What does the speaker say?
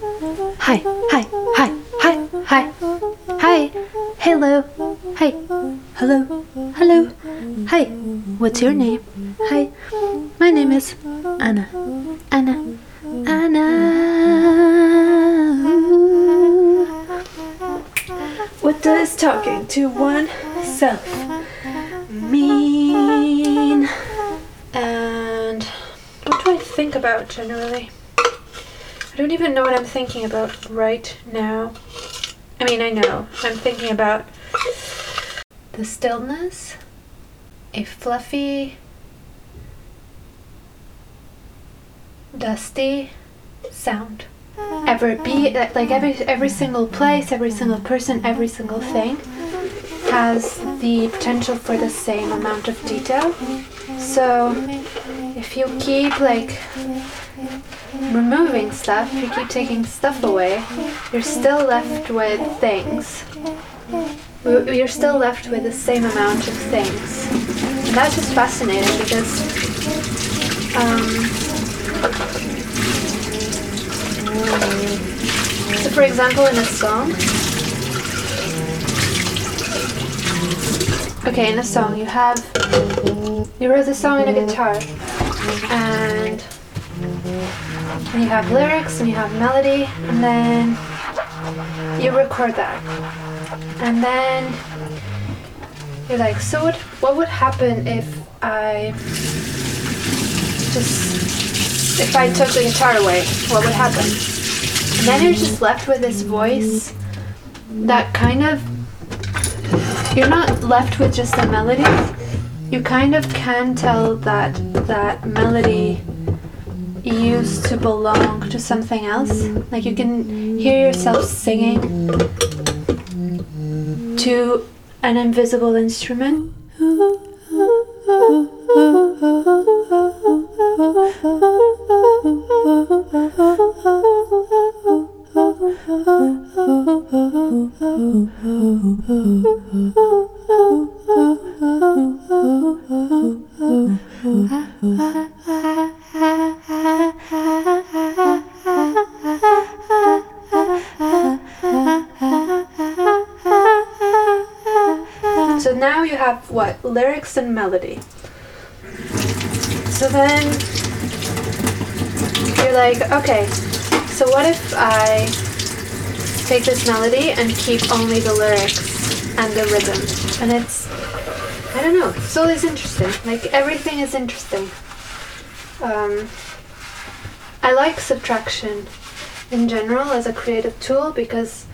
Hi, hi, hi, hi, hi, hi. Hello, hi, hello, hello. Hi, what's your name? Hi, my name is Anna, Anna, Anna. What does talking to oneself mean? And what do I think about generally? I don't even know what I'm thinking about right now. I mean, I know. I'm thinking about the stillness, a fluffy, dusty sound. Ever be like every every single place, every single person, every single thing has the potential for the same amount of detail. So if you keep like removing stuff, you keep taking stuff away, you're still left with things. You're still left with the same amount of things. And that's just fascinating because um, so for example in a song Okay, in a song you have you wrote the song in a guitar. And and you have lyrics and you have melody and then you record that. And then you're like so what what would happen if I just if I took the guitar away? What would happen? And then you're just left with this voice that kind of you're not left with just a melody you kind of can tell that that melody used to belong to something else. Like you can hear yourself singing to an invisible instrument So now you have what? Lyrics and melody. So then you're like, okay, so what if I take this melody and keep only the lyrics and the rhythm? And it's, I don't know, it's always interesting. Like everything is interesting. Um, I like subtraction in general as a creative tool because